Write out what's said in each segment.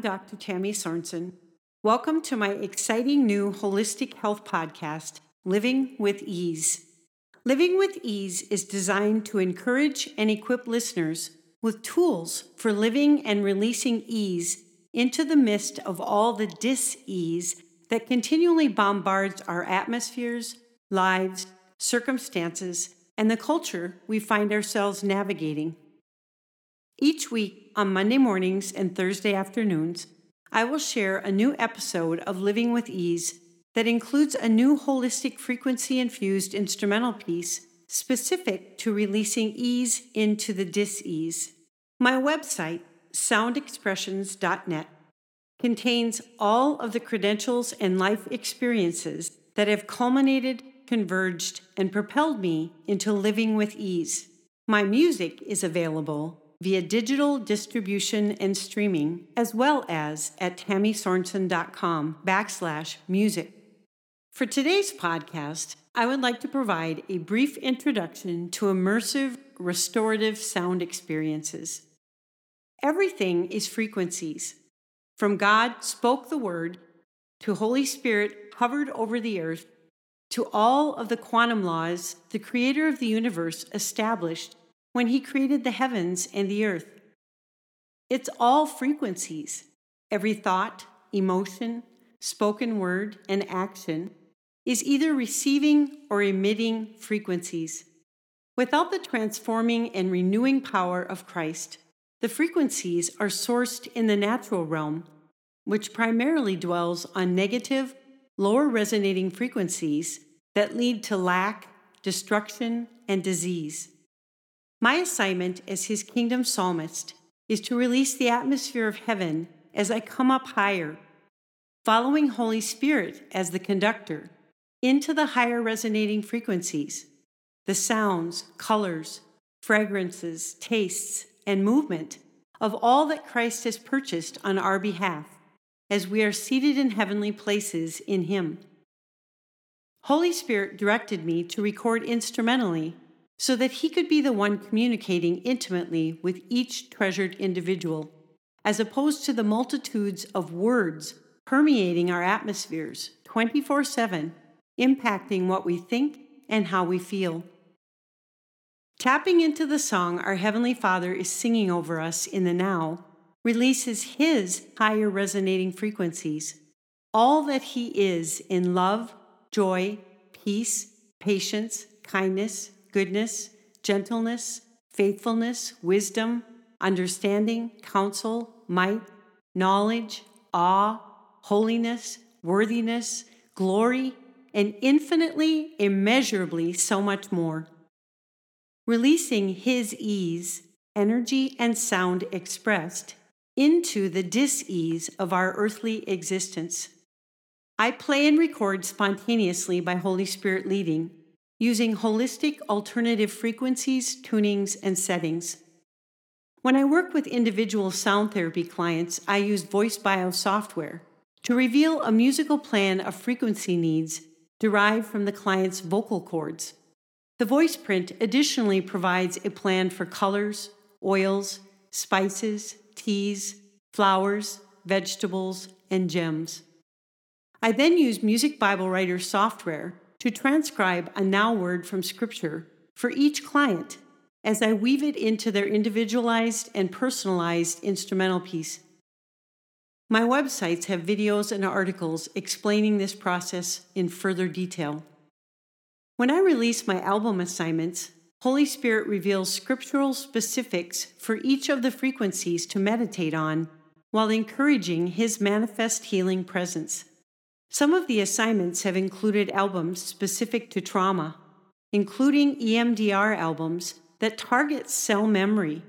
Dr. Tammy Sorensen. Welcome to my exciting new holistic health podcast, Living with Ease. Living with Ease is designed to encourage and equip listeners with tools for living and releasing ease into the midst of all the dis ease that continually bombards our atmospheres, lives, circumstances, and the culture we find ourselves navigating. Each week on Monday mornings and Thursday afternoons, I will share a new episode of Living with Ease that includes a new holistic frequency infused instrumental piece specific to releasing ease into the dis ease. My website, soundexpressions.net, contains all of the credentials and life experiences that have culminated, converged, and propelled me into living with ease. My music is available via digital distribution and streaming, as well as at tammysorensen.com backslash music. For today's podcast, I would like to provide a brief introduction to immersive restorative sound experiences. Everything is frequencies. From God spoke the word, to Holy Spirit hovered over the earth, to all of the quantum laws the creator of the universe established when he created the heavens and the earth. It's all frequencies. Every thought, emotion, spoken word, and action is either receiving or emitting frequencies. Without the transforming and renewing power of Christ, the frequencies are sourced in the natural realm, which primarily dwells on negative, lower resonating frequencies that lead to lack, destruction, and disease. My assignment as his kingdom psalmist is to release the atmosphere of heaven as I come up higher, following Holy Spirit as the conductor into the higher resonating frequencies, the sounds, colors, fragrances, tastes, and movement of all that Christ has purchased on our behalf as we are seated in heavenly places in Him. Holy Spirit directed me to record instrumentally so that He could be the one communicating intimately with each treasured individual, as opposed to the multitudes of words permeating our atmospheres 24 7, impacting what we think and how we feel. Tapping into the song our Heavenly Father is singing over us in the now releases His higher resonating frequencies, all that He is in love, joy, peace, patience, kindness, goodness, gentleness, faithfulness, wisdom, understanding, counsel, might, knowledge, awe, holiness, worthiness, glory, and infinitely, immeasurably so much more releasing his ease, energy, and sound expressed into the dis-ease of our earthly existence. I play and record spontaneously by Holy Spirit leading, using holistic alternative frequencies, tunings, and settings. When I work with individual sound therapy clients, I use VoiceBio software to reveal a musical plan of frequency needs derived from the client's vocal cords. The voice print additionally provides a plan for colors, oils, spices, teas, flowers, vegetables, and gems. I then use Music Bible Writer software to transcribe a now word from Scripture for each client as I weave it into their individualized and personalized instrumental piece. My websites have videos and articles explaining this process in further detail. When I release my album assignments, Holy Spirit reveals scriptural specifics for each of the frequencies to meditate on while encouraging His manifest healing presence. Some of the assignments have included albums specific to trauma, including EMDR albums that target cell memory.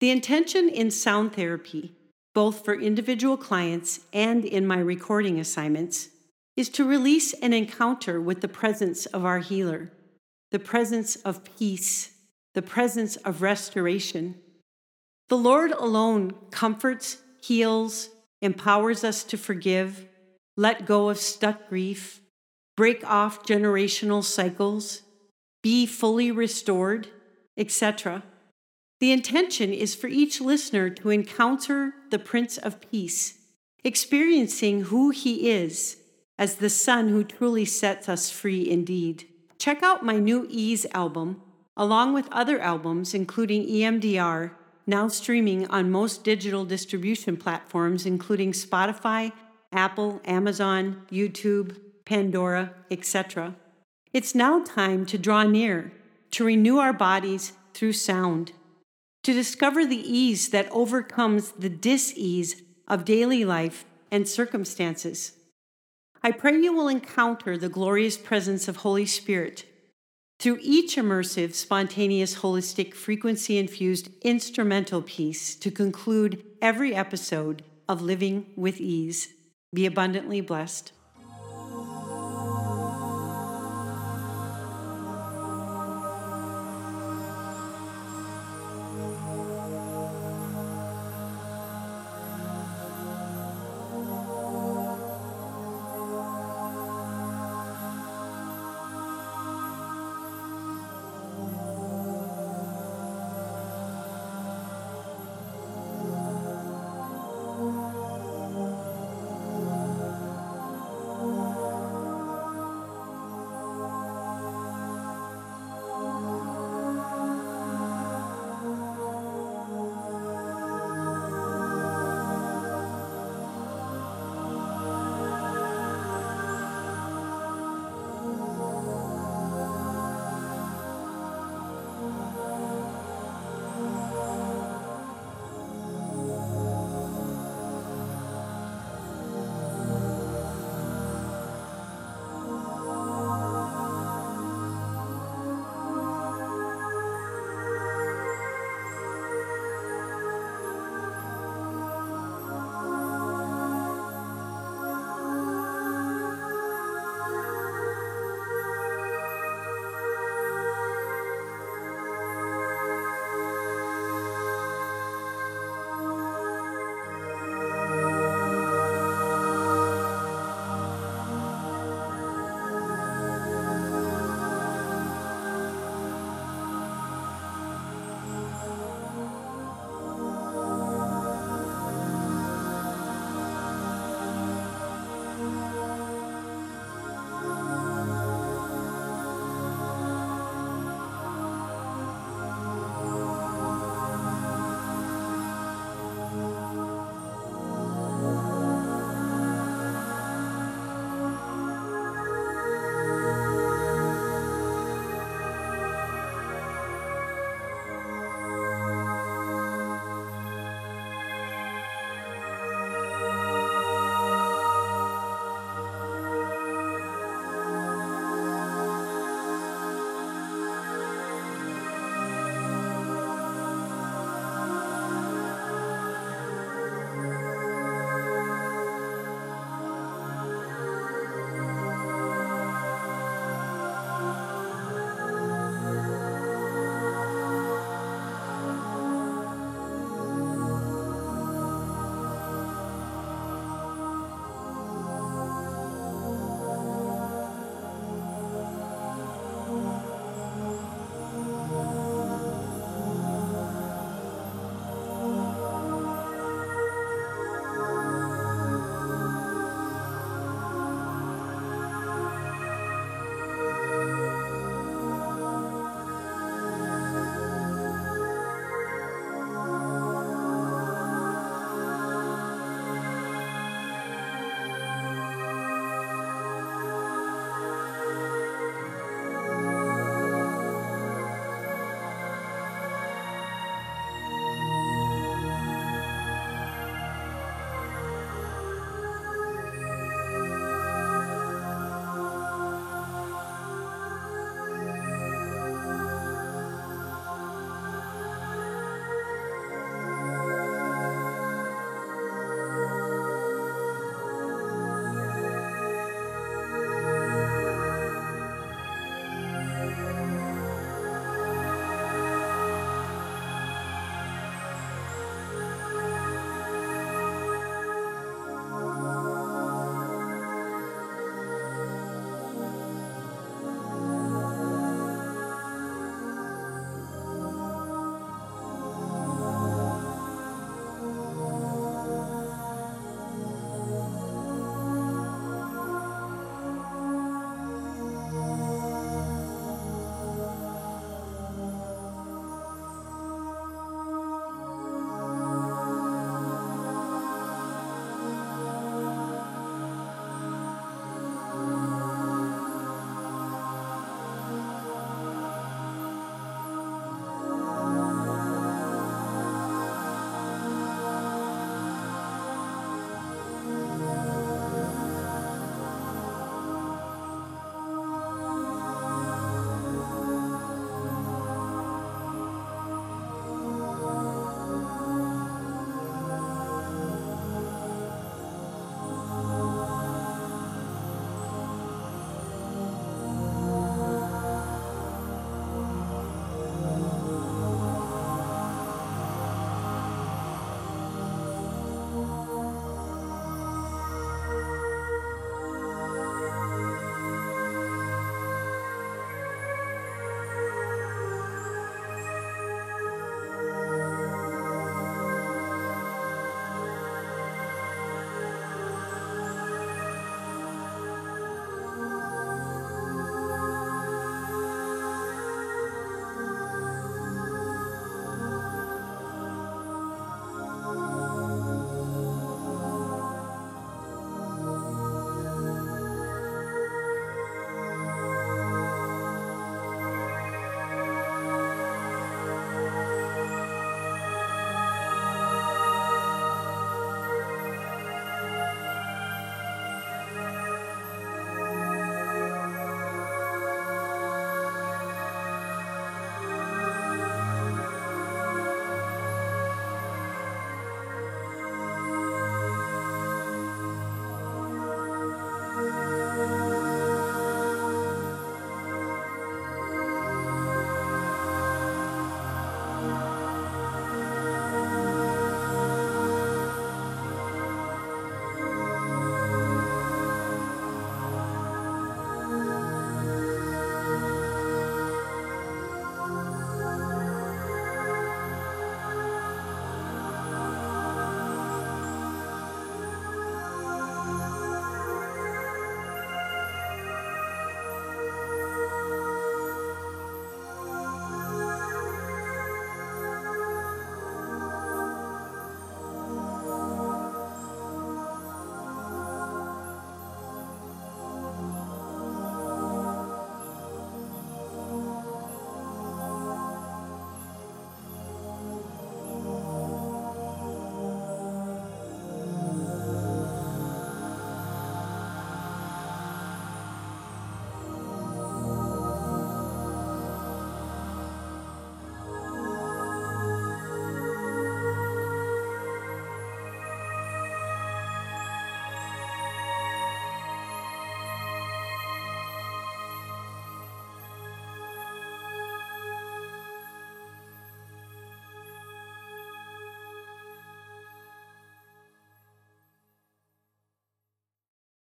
The intention in sound therapy, both for individual clients and in my recording assignments, is to release an encounter with the presence of our healer, the presence of peace, the presence of restoration. The Lord alone comforts, heals, empowers us to forgive, let go of stuck grief, break off generational cycles, be fully restored, etc. The intention is for each listener to encounter the Prince of Peace, experiencing who he is as the Son who truly sets us free indeed. Check out my new Ease album, along with other albums, including EMDR, now streaming on most digital distribution platforms, including Spotify, Apple, Amazon, YouTube, Pandora, etc. It's now time to draw near, to renew our bodies through sound, to discover the ease that overcomes the dis ease of daily life and circumstances. I pray you will encounter the glorious presence of Holy Spirit through each immersive, spontaneous, holistic, frequency infused instrumental piece to conclude every episode of Living with Ease. Be abundantly blessed.